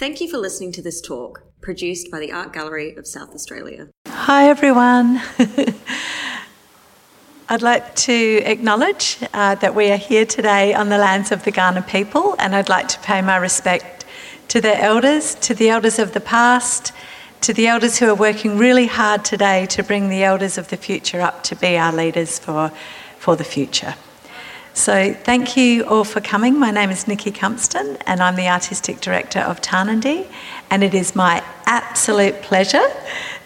Thank you for listening to this talk, produced by the Art Gallery of South Australia. Hi, everyone. I'd like to acknowledge uh, that we are here today on the lands of the Kaurna people, and I'd like to pay my respect to their elders, to the elders of the past, to the elders who are working really hard today to bring the elders of the future up to be our leaders for, for the future. So, thank you all for coming. My name is Nikki Cumpston, and I'm the Artistic Director of Tarnanthi And it is my absolute pleasure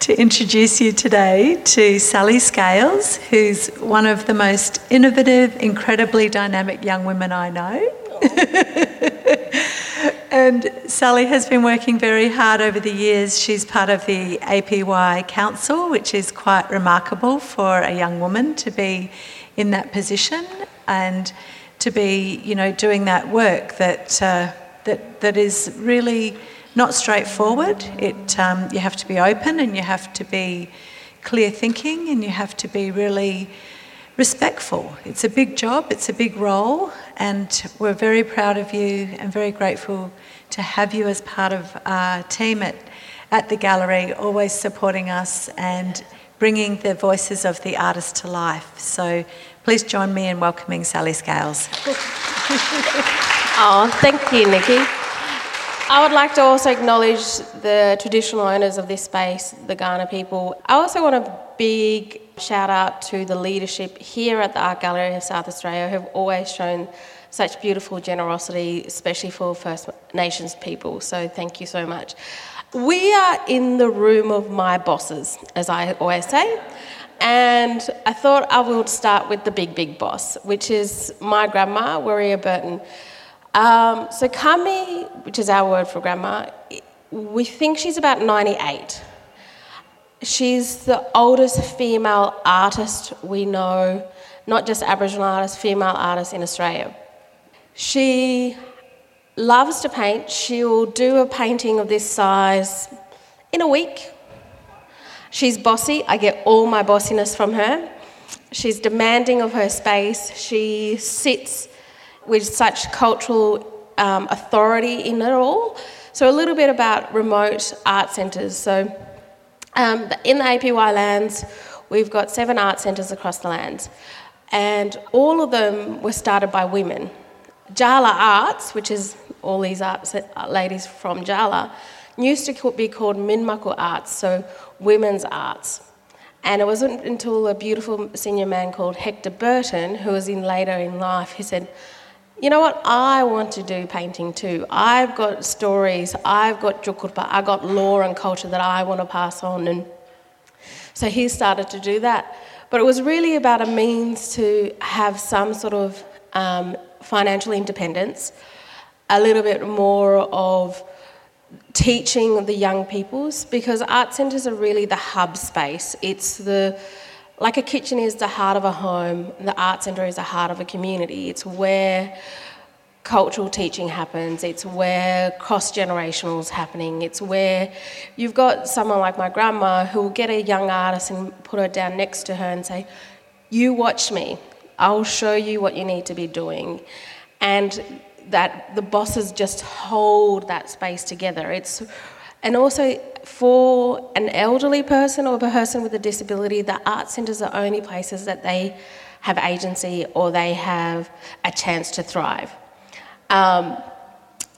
to introduce you today to Sally Scales, who's one of the most innovative, incredibly dynamic young women I know. and Sally has been working very hard over the years. She's part of the APY Council, which is quite remarkable for a young woman to be in that position and to be, you know, doing that work that uh, that that is really not straightforward. It um, you have to be open and you have to be clear thinking and you have to be really respectful. It's a big job, it's a big role, and we're very proud of you and very grateful to have you as part of our team at, at the gallery, always supporting us and bringing the voices of the artists to life. So Please join me in welcoming Sally Scales. oh, thank you, Nikki. I would like to also acknowledge the traditional owners of this space, the Kaurna people. I also want a big shout out to the leadership here at the Art Gallery of South Australia who have always shown such beautiful generosity, especially for First Nations people. So thank you so much. We are in the room of my bosses, as I always say. And I thought I would start with the big, big boss, which is my grandma, Wawiriya Burton. Um, so Kami, which is our word for grandma, we think she's about 98. She's the oldest female artist we know, not just Aboriginal artist, female artist in Australia. She loves to paint. She'll do a painting of this size in a week, She's bossy. I get all my bossiness from her. She's demanding of her space. She sits with such cultural um, authority in it all. So, a little bit about remote art centres. So, um, in the APY lands, we've got seven art centres across the lands, and all of them were started by women. Tjala Arts, which is all these art ladies from Tjala, used to be called Minymaku Arts, so women's arts. And it wasn't until a beautiful senior man called Hector Burton, who was in later in life, he said, you know what, I want to do painting too. I've got stories, I've got Tjukurpa, I've got law and culture that I want to pass on. And so he started to do that. But it was really about a means to have some sort of um, financial independence, a little bit more of teaching the young peoples because art centres are really the hub space. It's the like a kitchen is the heart of a home, the art centre is the heart of a community. It's where cultural teaching happens, it's where cross generational is happening, it's where you've got someone like my grandma who will get a young artist and put her down next to her and say, You watch me, I'll show you what you need to be doing. And that the bosses just hold that space together. It's and also for an elderly person or a person with a disability, the art centres are only places that they have agency or they have a chance to thrive. Um,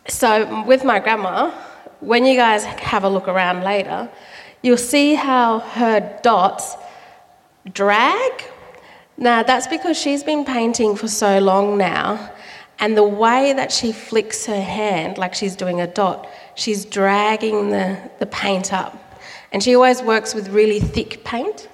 so with my grandma, when you guys have a look around later, you'll see how her dots drag. Now that's because she's been painting for so long now and the way that she flicks her hand, like she's doing a dot, she's dragging the, the paint up. And she always works with really thick paint.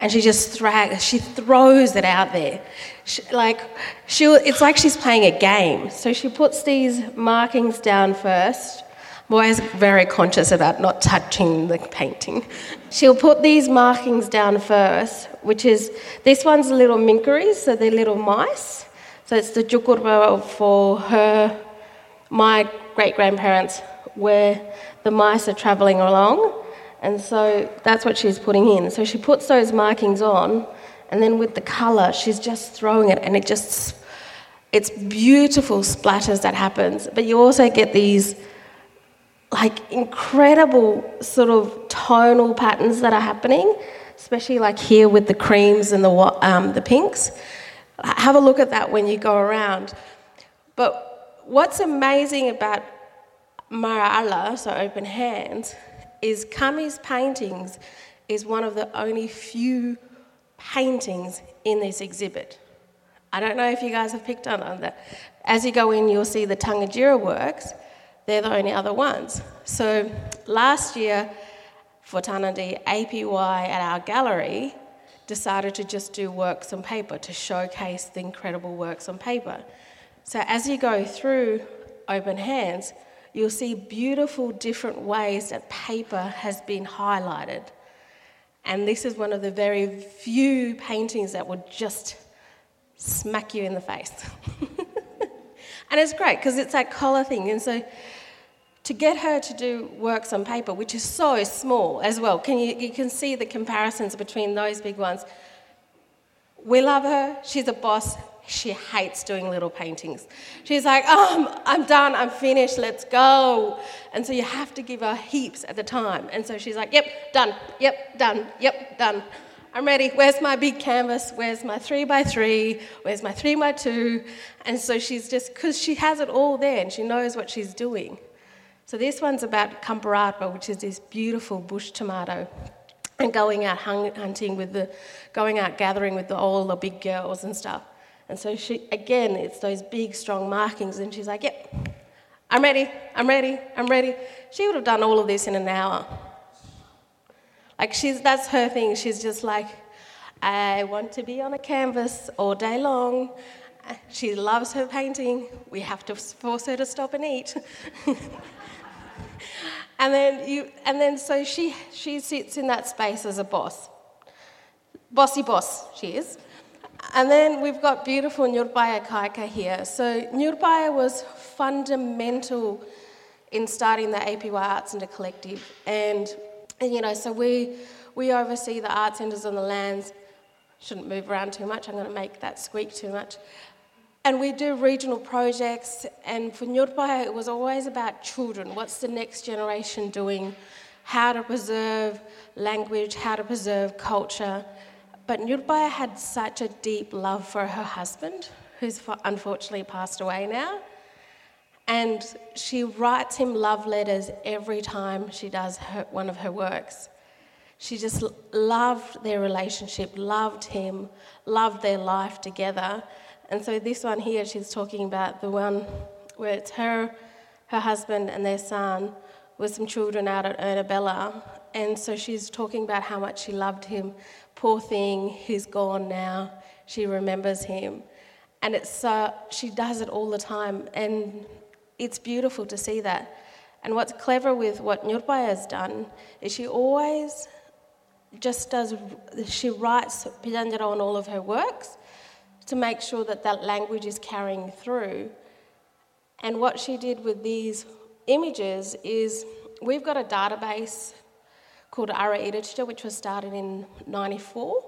And she just drags, she throws it out there. She, like, she it's like she's playing a game. So she puts these markings down first. I'm always very conscious about not touching the painting. She'll put these markings down first, which is, this one's little mingkiris, so they're little mice. So it's the Tjukurpa for her, my great grandparents, where the mice are travelling along. And so that's what she's putting in. So she puts those markings on, and then with the colour, she's just throwing it, and it just, it's beautiful splatters that happens. But you also get these like incredible sort of tonal patterns that are happening, especially like here with the creams and the, um, the pinks. Have a look at that when you go around. But what's amazing about Mara'ala, so open hands, is Kami's paintings is one of the only few paintings in this exhibit. I don't know if you guys have picked on that. As you go in, you'll see the Tangagira works. They're the only other ones. So last year for Tarnanthi, APY at our gallery decided to just do works on paper to showcase the incredible works on paper. So as you go through Open Hands, you'll see beautiful different ways that paper has been highlighted. And this is one of the very few paintings that would just smack you in the face. and it's great because it's that colour thing. And so to get her to do works on paper, which is so small as well, can you, you can see the comparisons between those big ones. We love her, she's a boss, she hates doing little paintings. She's like, oh, I'm done, I'm finished, let's go. And so you have to give her heaps at the time. And so she's like, yep, done, yep, done, yep, done. I'm ready. Where's my big canvas? Where's my three by three? Where's my three by two? And so she's just, because she has it all there and she knows what she's doing. So this one's about Kampurarpa, which is this beautiful bush tomato, and going out hunting with the, going out gathering with the, all the big girls and stuff. And so she, again, it's those big, strong markings, and she's like, "Yep, I'm ready. I'm ready. I'm ready." She would have done all of this in an hour. Like she's, that's her thing. She's just like, I want to be on a canvas all day long. She loves her painting. We have to force her to stop and eat. and then you, and then so she she sits in that space as a boss, bossy boss. She is. And then we've got beautiful Nyurpaya Kaika here. So Nyurbaya was fundamental in starting the APY Arts Centre Collective, and and, you know, so we, we oversee the art centres on the lands. Shouldn't move around too much, I'm going to make that squeak too much. And we do regional projects, and for Nyurpaya, it was always about children. What's the next generation doing? How to preserve language, how to preserve culture. But Nyurpaya had such a deep love for her husband, who's unfortunately passed away now. And she writes him love letters every time she does her, one of her works. She just loved their relationship, loved him, loved their life together. And so this one here, she's talking about the one where it's her, her husband, and their son with some children out at Ernabella. And so she's talking about how much she loved him. Poor thing, he's gone now. She remembers him. And it's, uh, she does it all the time. And it's beautiful to see that. And what's clever with what Nyurpaya has done is she always just does, she writes Pitjantjatjara on all of her works to make sure that that language is carrying through. And what she did with these images is we've got a database called Ara Irititja, which was started in 94.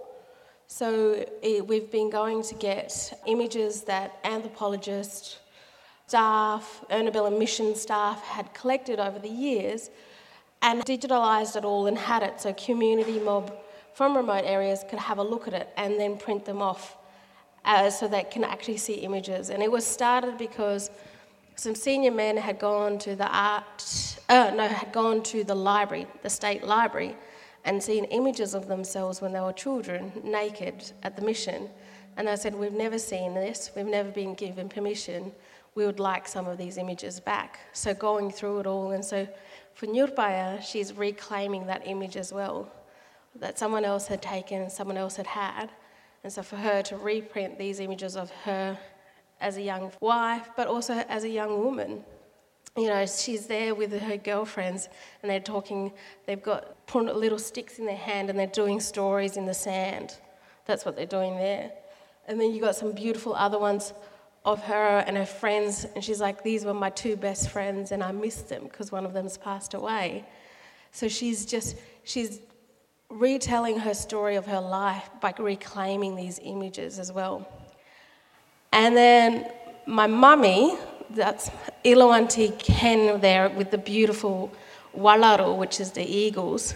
So it, we've been going to get images that anthropologists, staff, Ernabella mission staff had collected over the years and digitalised it all and had it so community mob from remote areas could have a look at it and then print them off uh, so they can actually see images. And it was started because some senior men had gone to the art, uh, no, had gone to the library, the state library, and seen images of themselves when they were children, naked at the mission. And they said, We've never seen this, we've never been given permission we would like some of these images back. So going through it all, and so for Nyurpaya, she's reclaiming that image as well, that someone else had taken, someone else had had. And so for her to reprint these images of her as a young wife, but also as a young woman. You know, she's there with her girlfriends and they're talking, they've got little sticks in their hand and they're doing stories in the sand. That's what they're doing there. And then you've got some beautiful other ones of her and her friends, and she's like, These were my two best friends, and I miss them because one of them's passed away. So she's just, she's retelling her story of her life by reclaiming these images as well. And then my mummy, that's Ilawanti Ken there with the beautiful Walawuru, which is the eagles.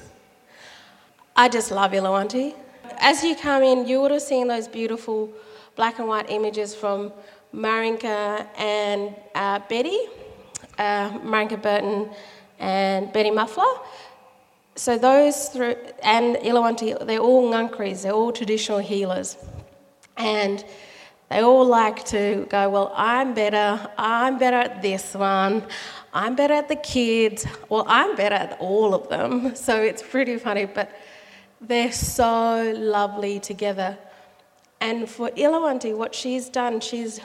I just love Ilawanti. As you come in, you would have seen those beautiful black and white images from Maringka and uh, Betty, uh, Maringka Burton and Betty Muffler. So those through, and Ilawanti, they're all Ngangkaris, they're all traditional healers. And they all like to go, well, I'm better, I'm better at this one, I'm better at the kids, well, I'm better at all of them. So it's pretty funny, but they're so lovely together. And for Ilawanti, what she's done, she's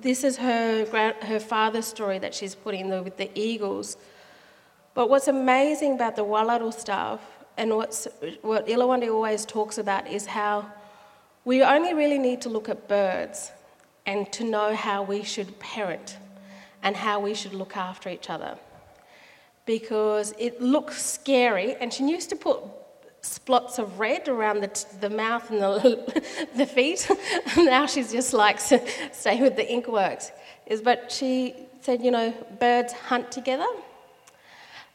this is her her father's story that she's put in with the eagles. But what's amazing about the Walawuru stuff, and what's what Ilawanti always talks about, is how we only really need to look at birds and to know how we should parent and how we should look after each other. Because it looks scary, and she used to put splots of red around the, the mouth and the, the feet. now she's just like staying with the inkworks. Is but she said, you know, birds hunt together.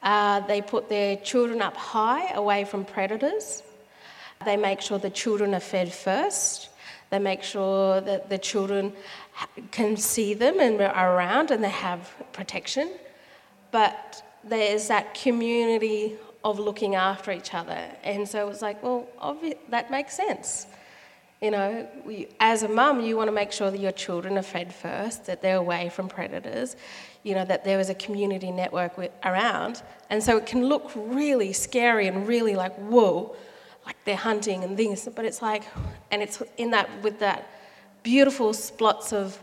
Uh, they put their children up high, away from predators. They make sure the children are fed first. They make sure that the children can see them and are around and they have protection. But there's that community of looking after each other. And so it was like, well, obvi- that makes sense. You know, we, as a mum, you want to make sure that your children are fed first, that they're away from predators, you know, that there is a community network with, around. And so it can look really scary and really like, whoa, like they're hunting and things. But it's like, and it's in that, with that beautiful splots of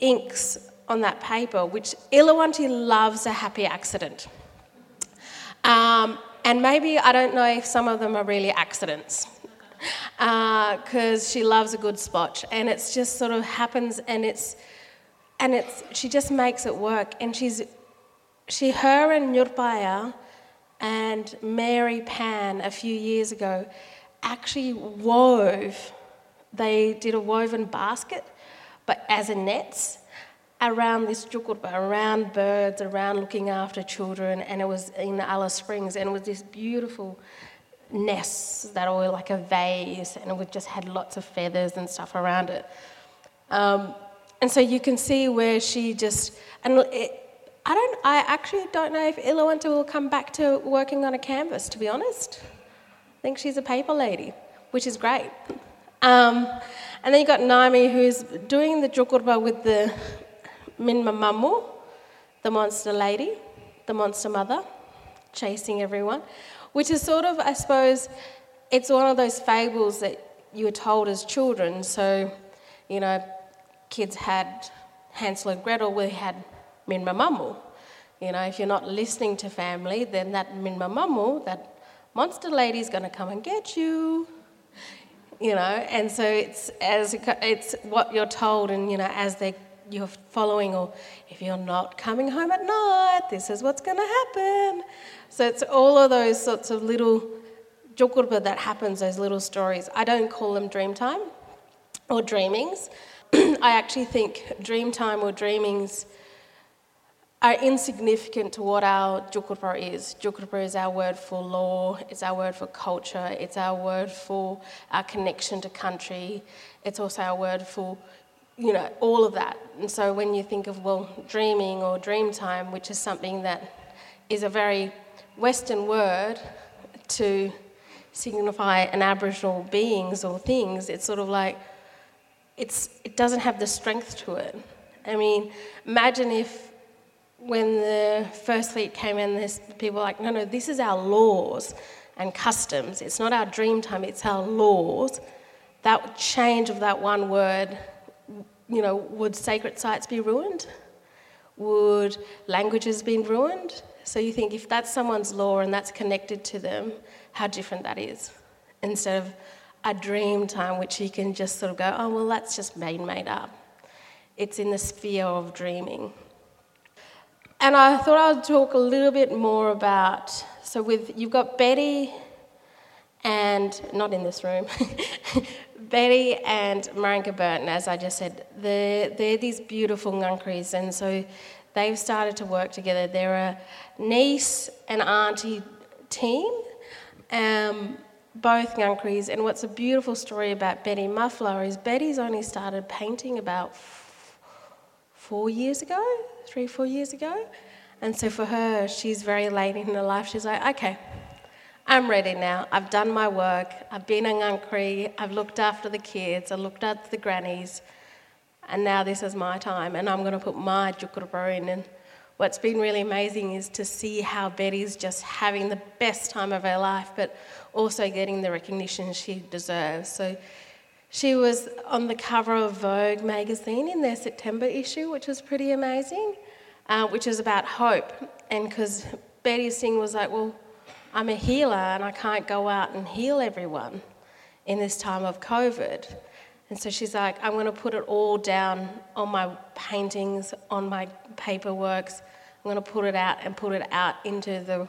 inks on that paper, which Ilawanti loves a happy accident. Um, and maybe, I don't know if some of them are really accidents, because uh, she loves a good spot. And it's just sort of happens, and it's, and it's, she just makes it work. And she's, she, her and Nyurpaya and Mary Pan a few years ago actually wove, they did a woven basket, but as a nets around this Tjukurpa, around birds, around looking after children, and it was in Alice Springs, and it was this beautiful nests that were like a vase, and it just had lots of feathers and stuff around it. Um, and so you can see where she just, and it, I don't, I actually don't know if Ilawanti will come back to working on a canvas, to be honest. I think she's a paper lady, which is great. Um, and then you've got Naomi, who's doing the Tjukurpa with the Minyma Mamu, the monster lady, the monster mother, chasing everyone, which is sort of, I suppose, it's one of those fables that you were told as children. So, you know, kids had Hansel and Gretel, we had Minyma Mamu. You know, if you're not listening to family, then that Minyma Mamu, that monster lady is going to come and get you. You know, and so it's as it's what you're told, and you know, as they you're following, or if you're not coming home at night, this is what's going to happen. So it's all of those sorts of little Tjukurpa that happens, those little stories. I don't call them dream time or dreamings. I actually think dream time or dreamings are insignificant to what our Tjukurpa is. Tjukurpa is our word for law, it's our word for culture, it's our word for our connection to country, it's also our word for you know, all of that. And so when you think of, well, dreaming or dream time, which is something that is a very Western word to signify an Aboriginal beings or things, it's sort of like, it's, it doesn't have the strength to it. I mean, imagine if when the first fleet came in, this, people were like, no, no, this is our laws and customs. It's not our dream time, it's our laws. That change of that one word you know, would sacred sites be ruined? Would languages be ruined? So you think if that's someone's law and that's connected to them, how different that is. Instead of a dream time, which you can just sort of go, oh, well, that's just made, made up. It's in the sphere of dreaming. And I thought I'd talk a little bit more about, so with, you've got Betty and not in this room. Betty and Maringka Burton, as I just said, they're, they're these beautiful Ngangkaris, and so they've started to work together. They're a niece and auntie team, um, both Ngangkaris. And what's a beautiful story about Betty Muffler is Betty's only started painting about f- four years ago, three, four years ago. And so for her, she's very late in her life. She's like, okay, I'm ready now. I've done my work. I've been a Ngangkari. I've looked after the kids. I looked after the grannies. And now this is my time, and I'm going to put my Tjukurpa in. And what's been really amazing is to see how Betty's just having the best time of her life, but also getting the recognition she deserves. So she was on the cover of Vogue magazine in their September issue, which was pretty amazing, uh, which is about hope. And because Betty Singh was like, well, I'm a healer and I can't go out and heal everyone in this time of COVID. And so she's like, I'm going to put it all down on my paintings, on my paperworks. I'm going to put it out and put it out into the,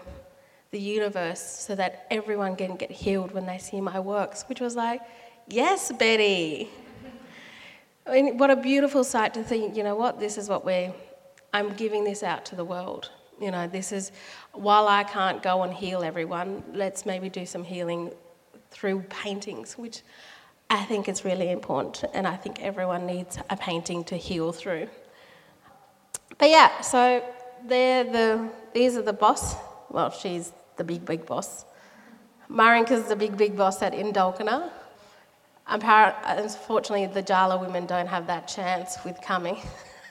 the universe so that everyone can get healed when they see my works, which was like, yes, Betty. What a beautiful sight to think, you know what, this is what we're, I'm giving this out to the world. You know, this is, while I can't go and heal everyone, let's maybe do some healing through paintings, which I think is really important, and I think everyone needs a painting to heal through. But yeah, so they're the, these are the boss. Well, she's the big, big boss. Maringka's the big, big boss at Indulkana. Unfortunately, the Tjala women don't have that chance with coming.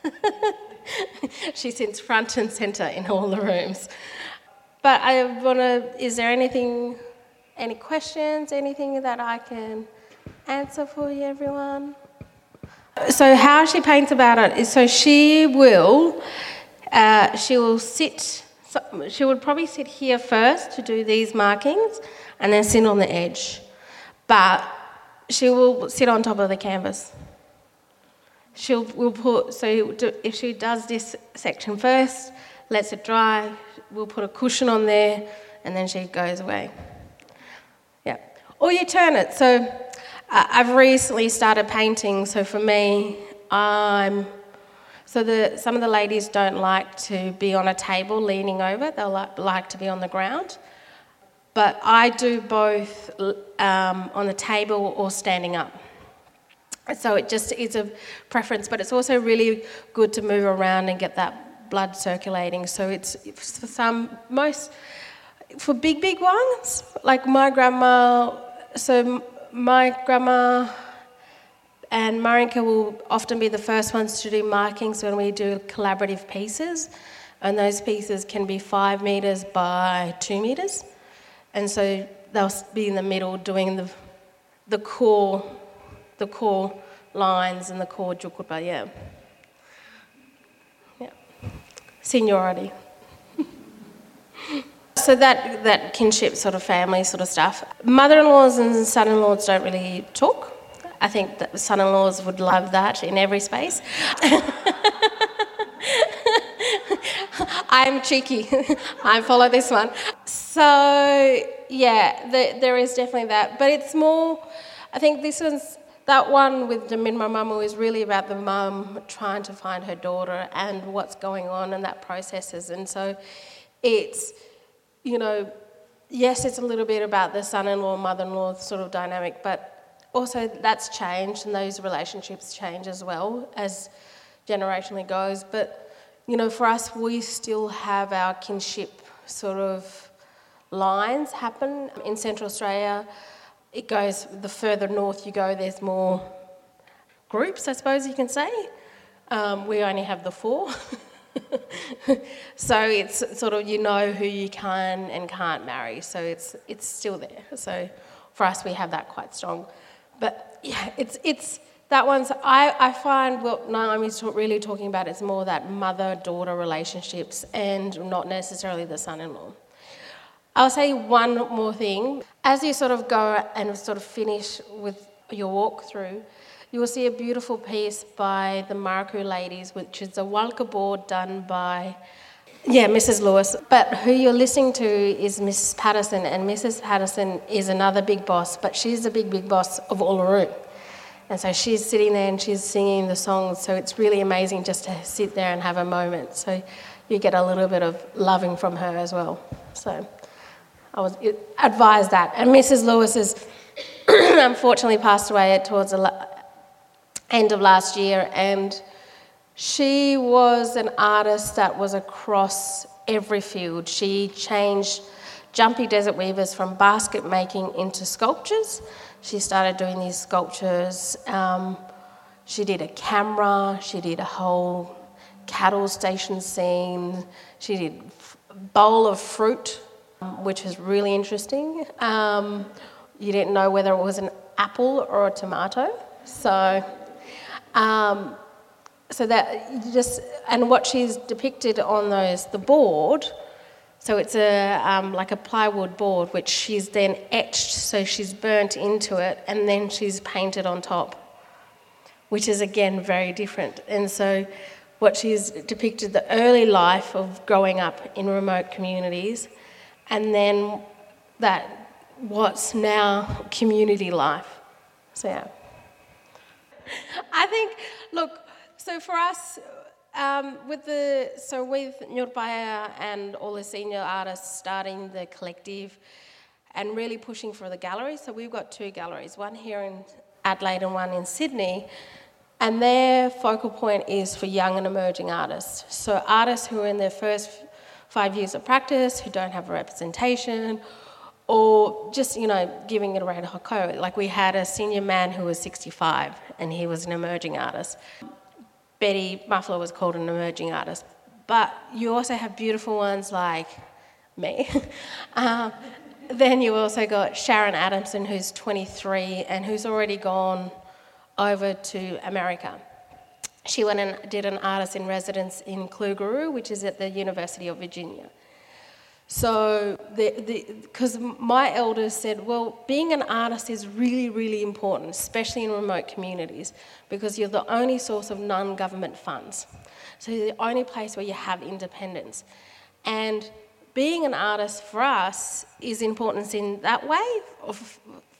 she sits front and centre in all the rooms. But I want to, is there anything, any questions, anything that I can answer for you, everyone? So, how she paints about it is so she will, uh, she will sit, so she would probably sit here first to do these markings and then sit on the edge. But she will sit on top of the canvas she'll we'll put so if she does this section first, lets it dry, we'll put a cushion on there, and then she goes away. Yeah, or you turn it. So uh, I've recently started painting. So for me, I'm so the some of the ladies don't like to be on a table leaning over. They'll like, like to be on the ground. But I do both um, on the table or standing up. So it just is a preference, but it's also really good to move around and get that blood circulating. So it's for some, most, for big, big ones, like my grandma, so my grandma and Maringka will often be the first ones to do markings when we do collaborative pieces. And those pieces can be five metres by two metres. And so they'll be in the middle doing the, the core the core lines and the core Tjukurpa, yeah. yeah. Seniority. so that, that kinship sort of family sort of stuff. Mother-in-laws and son-in-laws don't really talk. I think that son-in-laws would love that in every space. I'm cheeky. I follow this one. So yeah, the, there is definitely that, but it's more. I think this is that one with Jamin Mamamu is really about the mum trying to find her daughter and what's going on and that processes. And so it's, you know, yes, it's a little bit about the son in law, mother in law sort of dynamic, but also that's changed and those relationships change as well as generationally goes. But, you know, for us, we still have our kinship sort of lines happen in Central Australia it goes, the further north you go, there's more groups, I suppose you can say. Um, we only have the four. so it's sort of you know who you can and can't marry. So it's it's still there. So for us, we have that quite strong. But yeah, it's it's that one's I, I find what Naomi's really talking about is more that mother daughter relationships and not necessarily the son in law. I'll say one more thing. As you sort of go and sort of finish with your walkthrough, you will see a beautiful piece by the Maruku ladies, which is a walka board done by Yeah, Mrs. Lewis. But who you're listening to is Mrs. Patterson, and Mrs. Patterson is another big boss, but she's the big, big boss of Uluru. And so she's sitting there and she's singing the songs, so it's really amazing just to sit there and have a moment. So you get a little bit of loving from her as well. So I was advised that. And Mrs. Lewis has unfortunately passed away towards the end of last year, and she was an artist that was across every field. She changed Tjanpi Desert Weavers from basket making into sculptures. She started doing these sculptures. Um, she did a camera, she did a whole cattle station scene, she did bowl of fruit, which was really interesting. Um, you didn't know whether it was an apple or a tomato. So, um, so that just and what she's depicted on those the board. So it's a um, like a plywood board which she's then etched, so she's burnt into it, and then she's painted on top, which is again very different. And so, what she's depicted the early life of growing up in remote communities, and then that what's now community life. So yeah. I think, look, so for us, um, with the so with Nyurpaya and all the senior artists starting the collective and really pushing for the gallery. So we've got two galleries, one here in Adelaide and one in Sydney. And their focal point is for young and emerging artists. So artists who are in their first five years of practice, who don't have a representation, or just, you know, giving it a red hot coat. Like we had a senior man who was 65 and he was an emerging artist. Betty Muffler was called an emerging artist. But you also have beautiful ones like me. um, then you also got Sharon Adamson, who's 23 and who's already gone over to America. She went and did an artist in residence in Kluge-Ruhe, which is at the University of Virginia. So, because my elders said, well, being an artist is really, really important, especially in remote communities, because you're the only source of non government funds. So, you're the only place where you have independence. And being an artist for us is important in that way,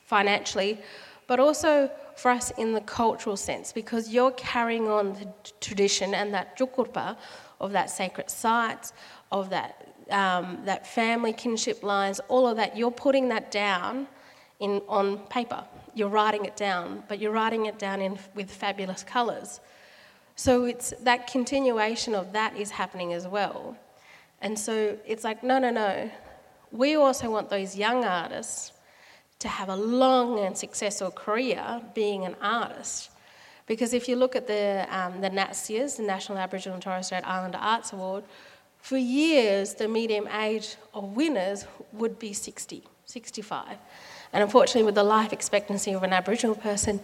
financially, but also for us in the cultural sense, because you're carrying on the tradition and that Tjukurpa of that sacred site, of that um, that family kinship lines, all of that, you're putting that down in, on paper. You're writing it down, but you're writing it down in, with fabulous colours. So it's that continuation of that is happening as well. And so it's like, no, no, no. We also want those young artists to have a long and successful career being an artist. Because if you look at the, um, the NATSIAs, the National Aboriginal and Torres Strait Islander Arts Award, for years, the median age of winners would be 60, 65. And unfortunately, with the life expectancy of an Aboriginal person,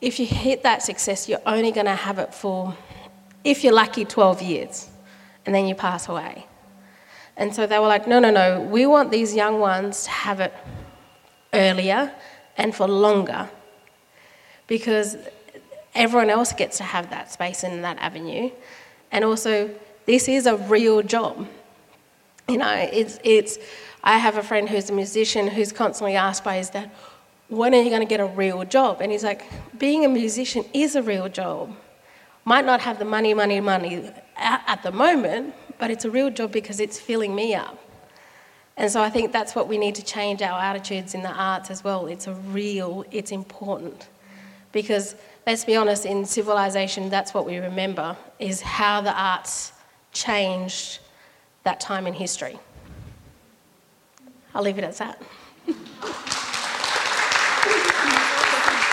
if you hit that success, you're only going to have it for, if you're lucky, 12 years, and then you pass away. And so they were like, no, no, no, we want these young ones to have it earlier and for longer because everyone else gets to have that space and that avenue. And also, this is a real job. You know, it's, it's, I have a friend who's a musician who's constantly asked by his dad, when are you going to get a real job? And he's like, being a musician is a real job. Might not have the money, money, money at the moment, but it's a real job because it's filling me up. And so I think that's what we need to change our attitudes in the arts as well. It's a real, it's important. Because let's be honest, in civilization, that's what we remember is how the arts changed that time in history. I'll leave it at that.